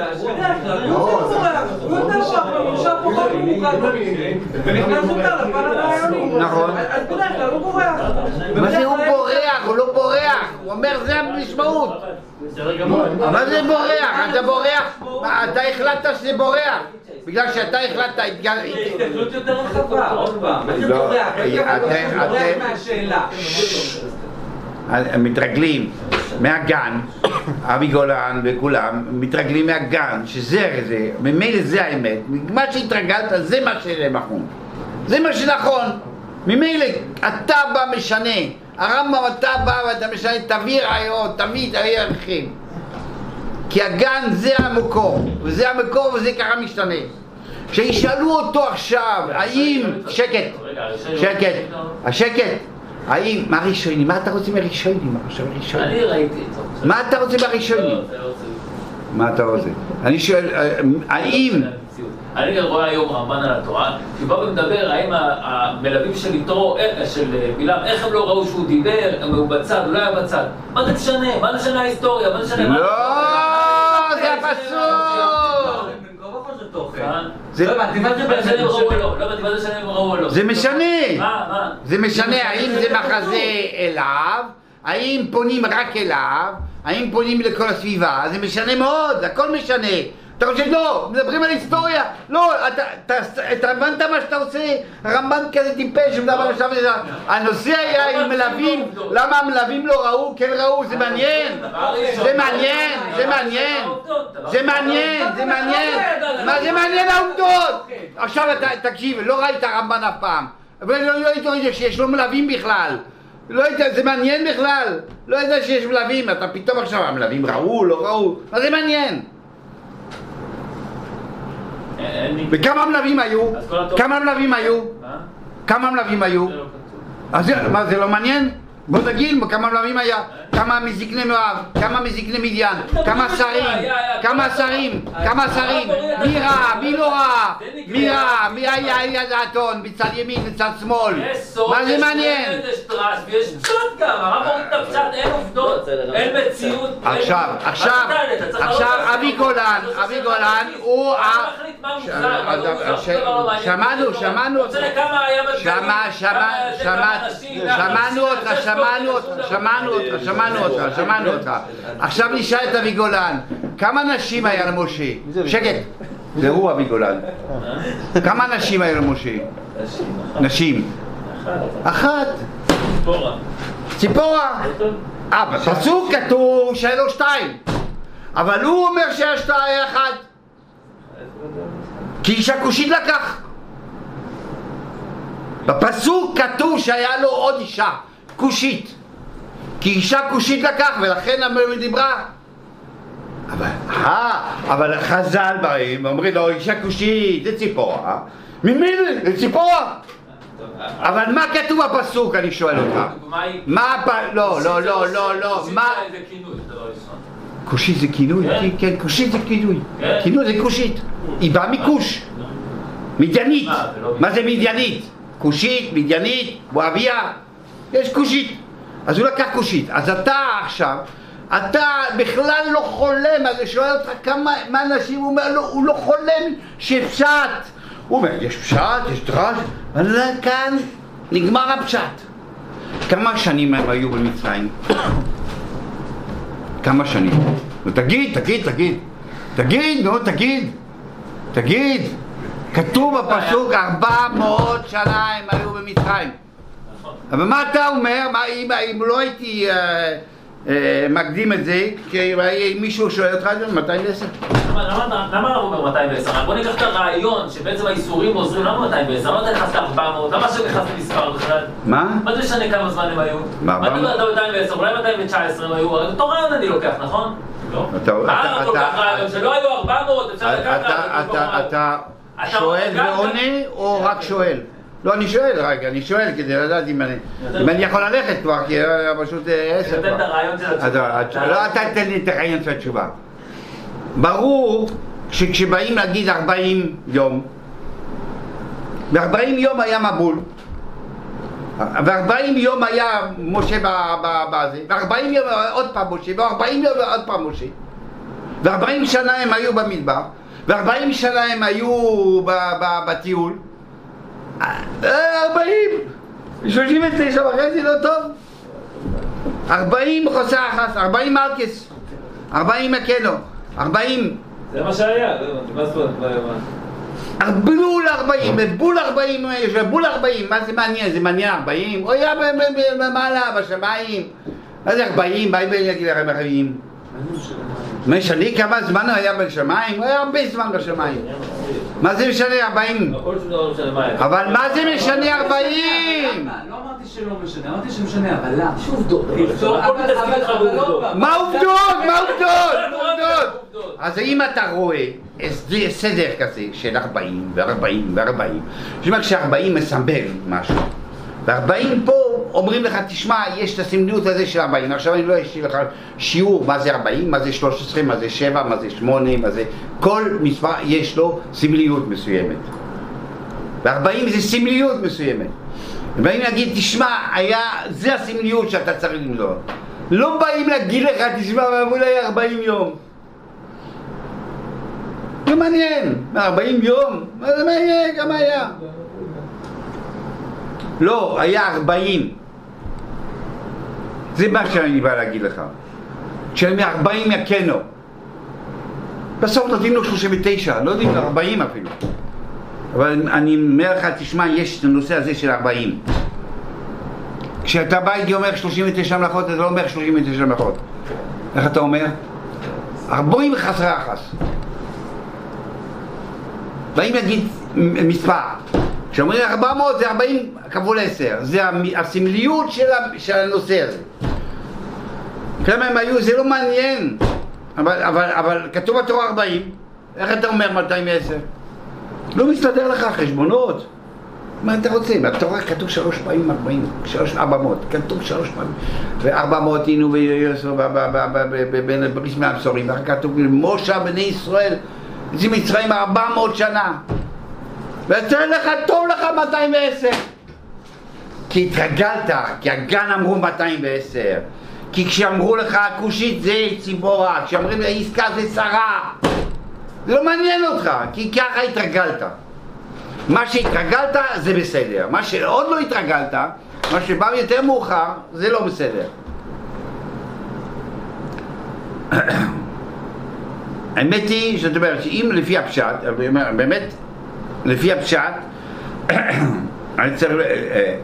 נכון. מה זה הוא בורח? הוא לא בורח, אומר זה המשמעות. מה זה בורח? אתה בורח? אתה החלטת שזה בורח. בגלל שאתה החלטת, התגל- הסתכלות יותר רחבה, עוד פעם. מה זה לא, בורח? איך אתה אתם- בורח אתם- מהשאלה? הם מתרגלים מהגן, אבי גולן וכולם, מתרגלים מהגן, שזה זה, ממילא זה האמת, מה שהתרגלת זה מה שנכון, זה מה שנכון, ממילא אתה בא משנה, הרמב"ם אתה בא ואתה משנה, תביא ראיות, תביא, תביא ערכים, כי הגן זה המקור, וזה המקור וזה ככה משתנה. שישאלו אותו עכשיו, האם, שקט, שקט, השקט, האם, מה ראשונים? מה אתה רוצה מראשונים? עכשיו ראשונים. אני ראיתי את. מה אתה רוצה לא, מהראשונים? זה לא זה. מה אתה רוצה? אני שואל, אה, האם, אני רואה היום רמב"ן על התורה, שבא ומדבר האם המלווים של יתרו, אה, של אה, בלעם, איך הם לא ראו שהוא דיבר, היו בצד, הוא לא היה בצד. מה זה משנה? מה זה משנה ההיסטוריה? מה זה משנה? לא, זה הפסוק! זה לא הבנתי, מה זה שהם ראו או? לא? לא זה לא. משנה. זה משנה האם זה מחזה אליו, האם פונים רק אליו, האם פונים לכל הסביבה, זה משנה מאוד, הכל משנה. אתה חושב, לא, מדברים על היסטוריה, לא, אתה, אתה, אתה הבנת מה שאתה עושה? הרמב"ן כזה טיפש, מדבר עכשיו, הנושא היה עם מלווים, למה המלווים לא ראו, כן ראו, זה מעניין, זה מעניין, זה מעניין, זה מעניין, זה מעניין, מה זה מעניין העובדות? עכשיו אתה, תקשיב, לא ראית הרמב"ן אף פעם, אבל לא לא ידעו שיש לו מלווים בכלל, לא יודע, זה מעניין בכלל, לא יודע שיש מלווים, אתה פתאום עכשיו, המלווים ראו, לא ראו, מה זה מעניין? וכמה מלווים היו? כמה מלווים היו? מה? כמה מלווים היו? לא. אז מה, זה לא מעניין? בוא נגיד כמה מלווים היה, כמה מזקני מואב, כמה מזקני מדיין, כמה שרים, כמה שרים, כמה שרים, מי ראה, מי לא ראה, מי ראה, מי היה היה דעתון, בצד ימין, בצד שמאל, מה זה מעניין? יש פשט גם, הרב מוריד את הפשט, אין עובדות, אין מציאות. עכשיו, עכשיו, עכשיו, אבי גולן. אבי גולן הוא ה... לא לא. שמענו, שמענו שמענו אותך, שמענו אותך. שמענו אותך, שמענו אותך, שמענו אותך. עכשיו נשאל את אבי גולן, כמה נשים היה למשה? שקט. זה הוא אבי גולן. כמה נשים היה למשה? נשים. אחת. פורה. ציפורה. אה, בפסוק כתוב שהיה לו שתיים. אבל הוא אומר שהיה שתיים אחת. כי אישה כושית לקח. בפסוק כתוב שהיה לו עוד אישה, כושית. כי אישה כושית לקח, ולכן המלך דיברה. אבל, אה, אבל חז"ל באים ואומרים לו, אישה כושית, זה ציפורה. ממי זה? זה ציפורה. אבל מה כתוב בפסוק, אני שואל אותך? היא... מה הפ... לא, לא, לא, לא, לא, כוסית מה... ראשון. כושית זה כינוי? כן. כן, כושית זה כינוי. כן. כינוי זה כושית. היא באה מכוש. מדיינית. מה, זה לא- מה זה מדיינית? כושית, מדיינית, מואביה. יש כושית. אז הוא לקח כושית. אז אתה עכשיו, אתה בכלל לא חולם, אז הוא שואל אותך כמה מה אנשים, הוא אומר לו, הוא לא חולם שפשט. הוא אומר, יש פשט, יש דרש, אבל כאן נגמר הפשט. כמה שנים הם היו במצרים? כמה שנים? תגיד, תגיד, תגיד. תגיד, נו תגיד. תגיד. כתוב בפסוק ארבע מאות שנה הם היו במצרים. אבל מה אתה אומר? מה, אם, אם לא הייתי אה, אה, מקדים את זה, כי אם מישהו שואל אותך, זה 210. למה- הרב אומר 210? בוא ניקח את הרעיון שבעצם האיסורים עוזרים, למה 210? למה אתה נכנס ל-400? למה שנכנס למספר בכלל? מה? מה זה משנה כמה זמן הם היו? מה, מה אתה אומר 210? אולי 219 הם היו? אותו רעיון אני לוקח, נכון? לא. אתה- מה אתה- כל כך אתה- רעיון? שלא היו 400, אפשר לקחת... אתה, אתה, אתה אתה שואל ועונה או רק שואל? לא, אני שואל רגע, אני שואל כדי לדעת אם אני אם אני יכול ללכת כבר, כי אה, פשוט אה, עשר נותן את כבר. הרעיון של אז התשובה. לא, אתה תן לי את הרעיון של התשובה. ברור שכשבאים להגיד 40 יום, ב-40 יום היה מבול, ו-40 יום היה משה בזה, ו-40 יום עוד פעם משה, ו-40 יום עוד פעם משה, ו-40 שנה הם היו במדבר, ו-40 שנה הם היו בטיול, אה, 40, 39 וחצי לא טוב, 40 חוסה אחת, 40 מלכס, 40 מקנו, 40, זה מה שהיה, לא מה זאת אומרת? מה- בול 40, בול 40, יש בול 40, מה זה מעניין? זה מעניין 40? הוא היה ב- ב- ב- במעלה, בשמיים, מה זה 40? באים ויגיד לכם 40. משנה כמה זמן הוא היה בשמיים? הוא היה הרבה זמן בשמיים. מה זה משנה 40? הכל שום דבר לא. אבל מה זה משנה 40? לא אמרתי שלא משנה, אמרתי שמשנה, אבל למה? יש עובדות. פעם. מה עובדות? מה עובדות? אז אם אתה רואה הסדר- סדר כזה של 40 ו-40 ו-40, זאת אומרת ש-40 מסמבל משהו, ו-40 פה אומרים לך, תשמע, יש את הסמליות הזה של 40, עכשיו אני לא אשאיר לך שיעור מה זה 40, מה זה 13, מה זה 7, מה זה 8, מה זה... כל מספר יש לו סמליות מסוימת. ו-40 זה סמליות מסוימת. ובאים להגיד, תשמע, היה, זה הסמליות שאתה צריך למדוד. לא באים להגיד לך, תשמע, מבול היה 40 יום. לא מעניין, מה, 40 יום? מה זה מעניין, כמה היה? לא, היה 40. זה מה שאני בא להגיד לך. שמ-40 יקנו. בסוף נותנים לו 39, לא יודעים, 40 אפילו. אבל אני אומר לך, תשמע, יש את הנושא הזה של 40. כשאתה בא איתי אומר 39 מלאכות, אתה לא אומר 39 מלאכות. איך אתה אומר? 40 חסרי יחס. באים להגיד מספר. כשאומרים 400 זה 40 כפול 10. זה הסמליות של הנושא הזה. כמה הם היו, זה לא מעניין. אבל, אבל, אבל כתוב בתורה 40, איך אתה אומר 210? לא מסתדר לך חשבונות. מה אתה רוצה? בתורה כתוב שלוש פעמים 40, שלוש, 400, כתוב שלוש פעמים. ו-400 היינו בין בריס מהבשורים, ואחר כך כתוב משה בני ישראל, זה מצרים 400 שנה. ויצא לך, טוב לך 210. כי התרגלת, כי הגן אמרו 210. כי כשאמרו לך הכושית זה ציבורה, כשאומרים לך עסקה זה שרה. זה לא מעניין אותך, כי ככה התרגלת. מה שהתרגלת זה בסדר, מה שעוד לא התרגלת, מה שבא יותר מאוחר, זה לא בסדר. האמת היא, זאת אומרת, שאם לפי הפשט, באמת, לפי הפשט, אני צריך, אה,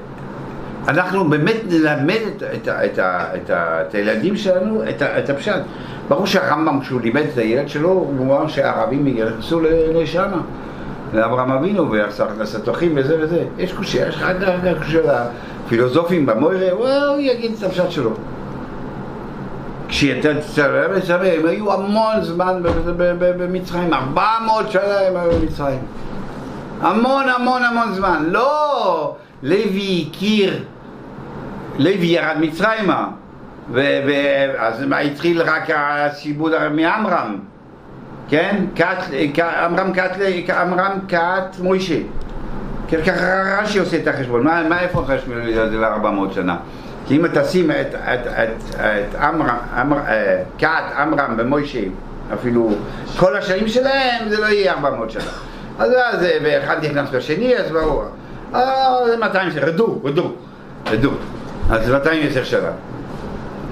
אנחנו באמת נלמד את, את, את, את, את הילדים שלנו את, את הפשט. ברור שהרמב"ם, כשהוא לימד את הילד שלו, הוא אמר שהערבים נכנסו לשם, לאברהם אבינו, ועשה תותחים וזה וזה. יש קושייה, יש לך רק קושייה לפילוסופים במוירה, הוא יגיד את הפשט שלו. כשאתה תצלם זה, הם היו המון זמן במצרים, 400 שנה הם היו במצרים. המון המון המון זמן. לא לוי הכיר, לוי ירד מצרימה, ואז התחיל רק השיבוד מעמרם, כן? עמרם כת, מוישה. כן, ככה רש"י עושה את החשבון, מה, איפה החשבון הזה ל-400 שנה? כי אם תשים את, את, אה, כת עמרם ומוישה, אפילו כל השנים שלהם, זה לא יהיה 400 שנה. אז אז, אה, ואחד נכנס בשני, אז ברור. אה, זה 200 שנה, רדו, רדו, רדו. אז 210 שנה.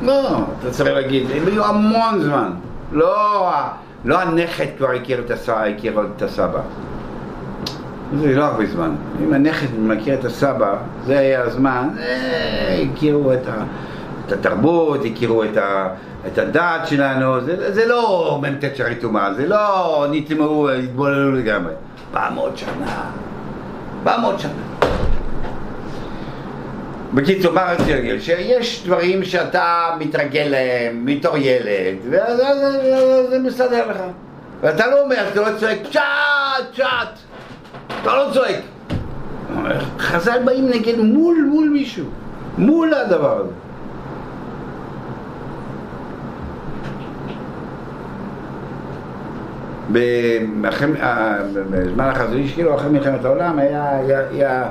לא, אתה צריך להגיד, הם היו המון זמן. לא, לא הנכד כבר הכיר את הסבא, הכיר את הסבא. זה לא הרבה זמן. אם הנכד מכיר את הסבא, זה היה הזמן, אה, הכירו את, ה, את התרבות, הכירו את, ה, את הדת שלנו, זה, זה לא מ"ט שערי טומאה, זה לא נטמעו, התבוללו לגמרי. 400 שנה, 400 שנה. בקיצור, מה רציתי להגיד? שיש דברים שאתה מתרגל להם מתור ילד, ואז אז- אז זה מסתדר לך. ואתה לא אומר, אתה לא צועק פשט, פשט. אתה לא צועק. חז"ל באים נגד מול, מול מישהו. מול הדבר הזה. במלחמת- אה, בזמן החזון איש, כאילו אחרי מלחמת העולם היה, היה, היה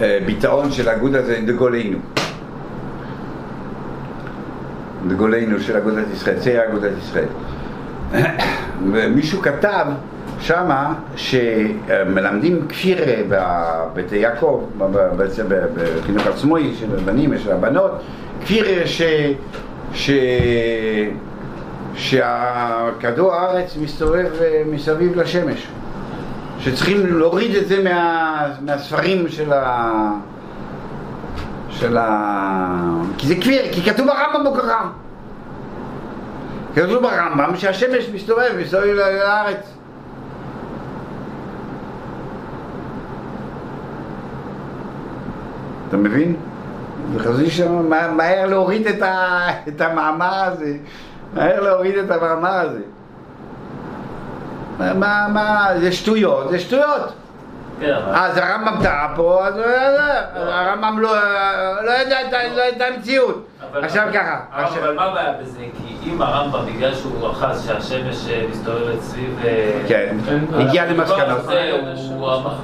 אה, ביטאון של אגודת דגולנו. דגולנו של אגודת ישראל, זה אגודת ישראל. ומישהו כתב שמה שמלמדים כפיר בבית יעקב, בחינוך עצמוי של הבנים ושל הבנות, כפיר ש... ש... שהכדור הארץ מסתובב אה, מסביב לשמש. שצריכים להוריד את זה מה, מהספרים של ה... של ה... כי זה כפיר, כי כתוב ברמב"ם בקרה. כתוב ברמב"ם שהשמש מסתובב מסביב לארץ. אתה מבין? וחזי שם מה- מהר להוריד את, ה... את המאמר הזה, מהר להוריד את המאמר הזה. מה, מה, זה שטויות, זה שטויות. אז הרמב"ם טעה פה, אז הוא לא יודע, הרמב"ם לא לא ידע את לא המציאות. עכשיו ככה, אבל מה הבעיה בזה? כי אם הרמב"ם, בגלל שהוא אחז שהשמש אה, מסתובבת סביב... אה, כן, כן. הגיע למסקנות.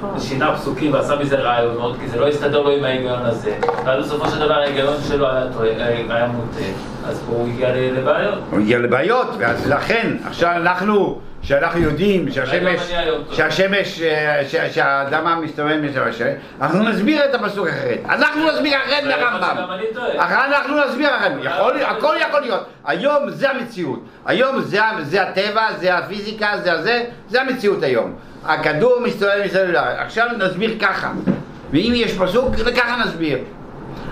הוא שינה פסוקים ועשה מזה רעיונות, כי זה לא הסתדר לו עם ההיגיון הזה. ואז בסופו של דבר ההיגיון שלו היה מוטה. אז פה הוא הגיע לבעיות. הוא הגיע לבעיות, ואז לכן, עכשיו אנחנו שאנחנו יודעים שהשמש. שהשמש, אה, שהאדמה מסתובבת מסביב השמש, אנחנו נסביר את הפסוק אחרת. אנחנו נסביר אחרת זה להיות מהרמב"ם. אנחנו נסביר אחרת. יכול, הכל יכול להיות. היום זה המציאות. היום זה, זה הטבע, זה הפיזיקה, זה הזה, זה המציאות היום. הכדור מסתובב מסביב לארץ. עכשיו נסביר ככה. ואם יש פסוק, ככה נסביר.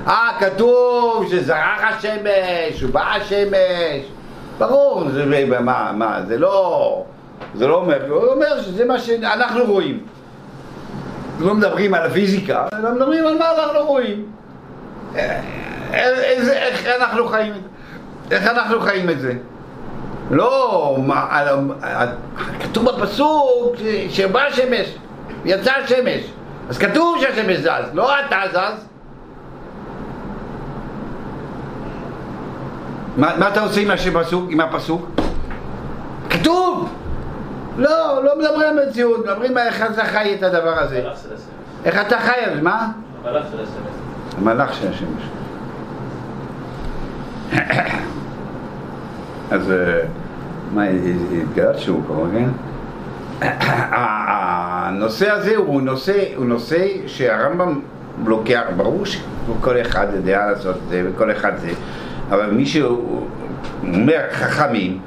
אה, כתוב שזרח השמש, ובא השמש. ברור, זה, מה, מה, זה לא, זה לא אומר, הוא אומר שזה מה שאנחנו רואים. לא מדברים על הפיזיקה, אלא מדברים על מה אנחנו רואים. אה, איזה, איך אנחנו חיים? איך אנחנו חיים את זה? לא, מה, על, על, כתוב בפסוק שבא השמש, יצא השמש. אז כתוב שהשמש זז, לא אתה זז. מה, מה אתה עושה עם הפסוק? עם הפסוק? כתוב! לא, לא מדברים על מציאות, מדברים על איך אתה חי את הדבר הזה. איך אתה חי על זה, מה? המלאך של השמש. המלאך של השמש. אז אה, מה, התגלשנו כבר, כן? הנושא הזה הוא נושא, הוא נושא שהרמב"ם לוקח, ברור שכל אחד יודע לעשות את זה וכל אחד זה, אבל מי שאומר חכמים,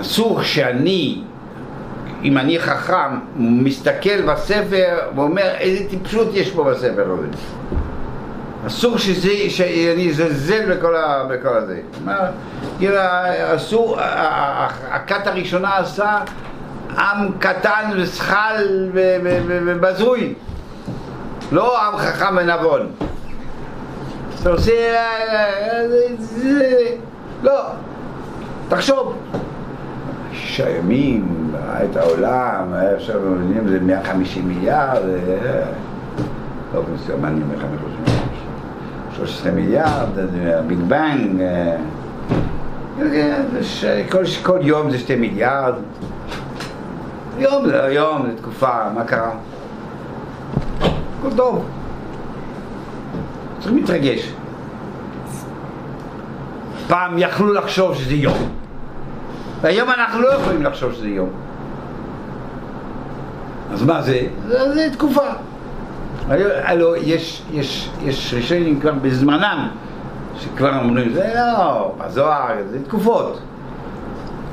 אסור שאני, אם אני חכם, מסתכל בספר ואומר איזה טיפשות יש פה בספר הזה. אסור שזה, שאני אזלזל בכל, ה, בכל הזה. כאילו, אסור, הכת הראשונה עשה עם קטן וזחל ובזוי. לא עם חכם ונבון. אתה עושה... אה, לא. תחשוב. שישה ימים, ראה את העולם, עכשיו מבינים, זה 150 מיליארד, אה, לא לך מחוץ 13 מיליארד, אה, ביג בנג, אה, כל, יום זה 2 מיליארד. יום זה יום, זה תקופה, מה קרה? הכל טוב. צריכים להתרגש. פעם יכלו לחשוב שזה יום, והיום אנחנו לא יכולים לחשוב שזה יום. אז מה זה? זה, זה תקופה. הלו, יש, יש, יש ראשונים כבר בזמנם שכבר אומרים, זה לא, בזוהר, זה תקופות.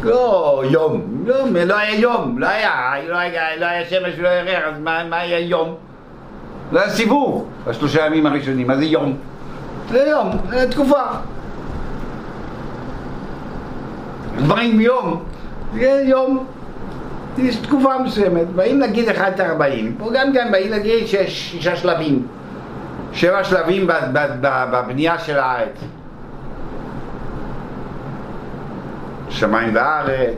לא יום, יום, לא היה יום, לא היה, לא היה, לא היה שמש ולא היה ריח, אז מה, מה היה יום? לא היה סיבוב בשלושה ימים הראשונים, מה זה יום? זה יום, זה תקופה. דברים יום, זה יום, יש תקופה מסוימת, באים להגיד לך את הארבעים, פה גם כן באים להגיד שיש שישה שלבים, שבע שלבים בבנייה של הארץ. שמיים וארץ,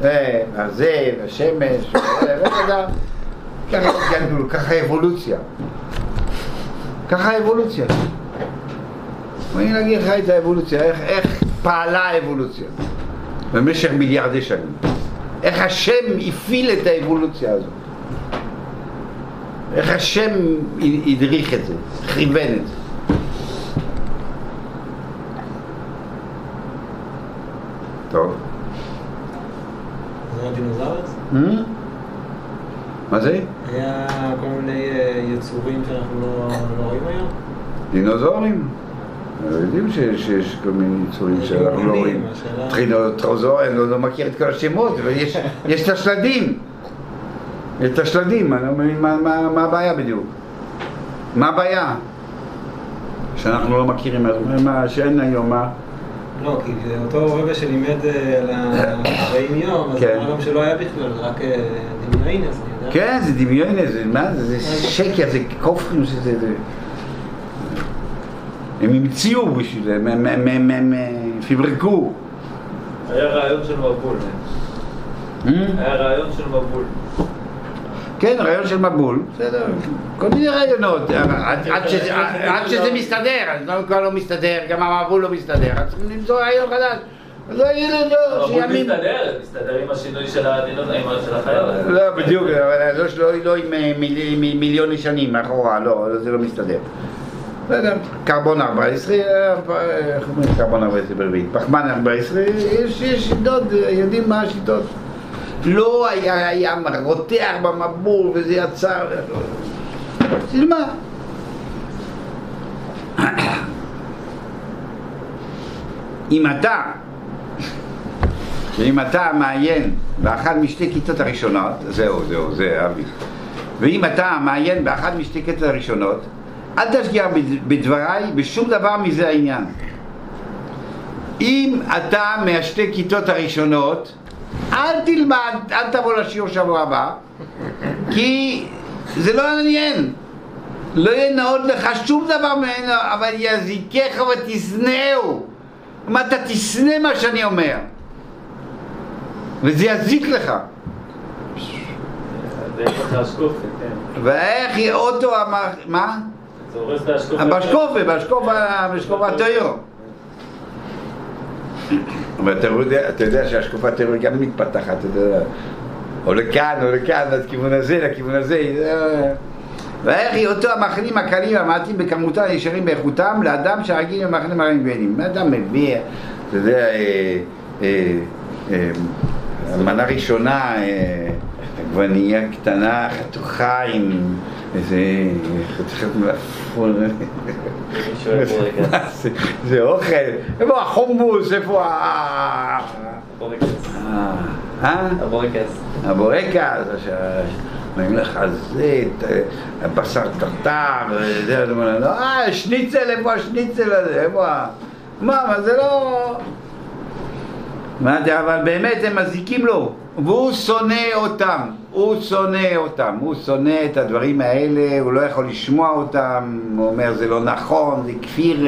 וזה, וזה, ככה התגלגלו, ככה אבולוציה. ככה האבולוציה. בואי נגיד לך את האבולוציה, איך, איך פעלה האבולוציה במשך מיליארדי שנים. איך השם הפעיל את האבולוציה הזאת. איך השם הדריך את זה, כיוון את זה. טוב. זה הדינוזאורס? מה זה? היה כל מיני אה, יצורים שאנחנו לא לא רואים היום? דינוזאורים. יודעים שיש, כל מיני יצורים שאנחנו לא רואים. השאלה- טרינוטרוזור, אני לא, לא מכיר את כל השמות, אבל יש, יש את השלדים. את השלדים, אני לא מבין מה, הבעיה בדיוק. מה הבעיה? שאנחנו לא מכירים, שאין היום, מה? לא, כי זה אותו רבע שלימד אה, על ה-40 יום, אז כן. הוא אמר שלא היה בכלל, רק אה, יודע. כן, זה דמיון, זה מה זה, זה שקר, זה כופרים, זה, זה, זה... הם המציאו בשביל זה, הם- הם- הם- הם הם, אה, פברקו. היה רעיון של מבול. Hmm? היה רעיון של מבול. כן, רעיון של מבול, בסדר, כל מיני רעיונות, עד- שזה- מסתדר, אז לא כבר לא מסתדר, גם המבול לא מסתדר, אז צריכים למצוא רעיון חדש. לא יהיה לא, שיאמין. מסתדר, מסתדר עם השינוי של הדינוז- עם ה- של החיות. לא, בדיוק, לא- לא- לא עם אה, מיל- מ- מיליוני שנים מאחורה, לא, זה לא מסתדר. בסדר, קרבון 14, אה, איך אומרים קרבון 14 ברביעית? פחמן 14, יש יש שיטות, אה, יודעים מה השיטות. לא היה, היה רותח במבול וזה יצא... בשביל מה? אם אתה, אם אתה מעיין באחת משתי כיתות הראשונות, זהו, זהו, זה אבי. ואם אתה מעיין באחת משתי כיתות הראשונות, אל בד- בדבריי בשום דבר מזה העניין. אם אתה מהשתי כיתות הראשונות, אל תלמד, אל תבוא לשיעור שבוע הבא, כי זה לא מעניין. לא ינאות לך שום דבר ממנו, אבל יזיקך ותשנאו. מה אתה תשנא מה שאני אומר, וזה יזיק לך. כן. ואיך יהיה אוטו אמר, מה? השקופת. בשקופה, בשקופה, בשקופה הטוירו. אבל אתה יודע, אתה יודע שהשקופה הטוירו גם מתפתחת, אתה יודע. או לכאן, או לכאן, לכיוון הזה, לכיוון הזה. זה- ואיך יהיו המאכלים הקלים המעטים בכמותם הישרים באיכותם לאדם שהרגיל במאכלים הרעים ואלים. אדם מביא, אתה יודע, אה, אה, אה, מנה ראשונה, אה, עגבנייה קטנה, חתוכה עם איזה חתיכת מלפפון. מה זה? זה אוכל, איפה החומוס, איפה ה... אה? הבורקס. הבורקס, אומרים לך זה, ת- בשר טרטר, זה, אתה אומר, לו, אה, שניצל, איפה השניצל הזה, איפה ה... מה, מה זה לא... זה, אבל באמת הם מזיקים לו, והוא שונא אותם, הוא שונא אותם, הוא שונא את הדברים האלה, הוא לא יכול לשמוע אותם, הוא אומר זה לא נכון, זה כפיר,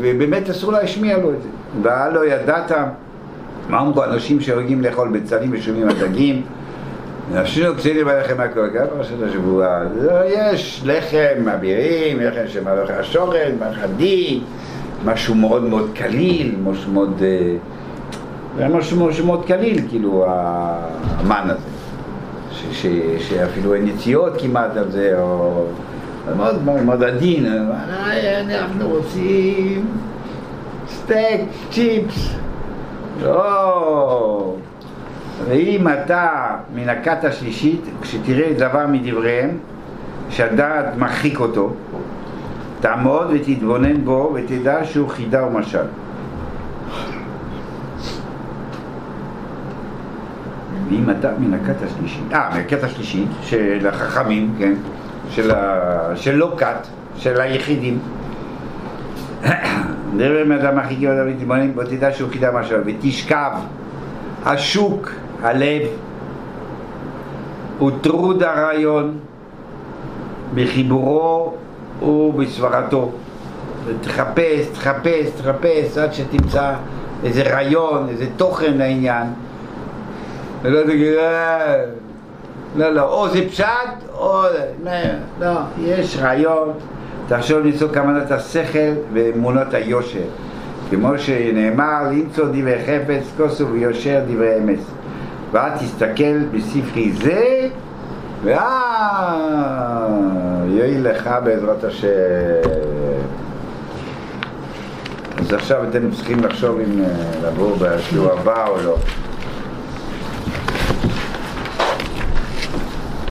ובאמת אסור להשמיע לו את זה. והלא ידעת, מה אמרו אנשים שהורגים לאכול בצלים ושומעים על דגים? נפשנו קצינים בלחם מהכל, גם פרשת השבוע. יש לחם אבירים, לחם של מלאכי השורן, מחדי, משהו מאוד מאוד קליל, משהו מאוד... אה, זה משהו משהו מאוד קליל, כאילו, המן הזה. ש, ש, שאפילו אין יציאות כמעט על זה, או... מאוד, מאוד, עדין. אנחנו רוצים סטייק, צ'יפס. לא... ואם אתה מן הכת השלישית, כשתראה דבר מדבריהם, שהדעת מרחיק אותו, תעמוד ותתבונן בו ותדע שהוא חידה ומשל. ואם אתה מן הכת השלישית, אה, מהכת השלישית של החכמים, כן, של, ה... של לא כת, של היחידים. דבר עם אדם הכי כאילו דוד תתבונן בו תדע שהוא חידה משל ותשכב השוק, הלב, וטרוד הרעיון בחיבורו ובסברתו. ותחפש, תחפש, תחפש עד שתמצא איזה רעיון, איזה תוכן לעניין. ולא תגיד, "אה, לא, לא, או זה פשט, או... לא, לא, יש רעיון. תחשוב למצוא כוונת השכל ואמונות היושר. כמו שנאמר, למצוא דברי חפץ, כוסו ויושר דברי אמץ. ואל תסתכל בספרי זה, ואה, יועיל לך בעזרת השם. אז עכשיו אתם צריכים לחשוב אם אה, לבוא בשיעור הבא או לא.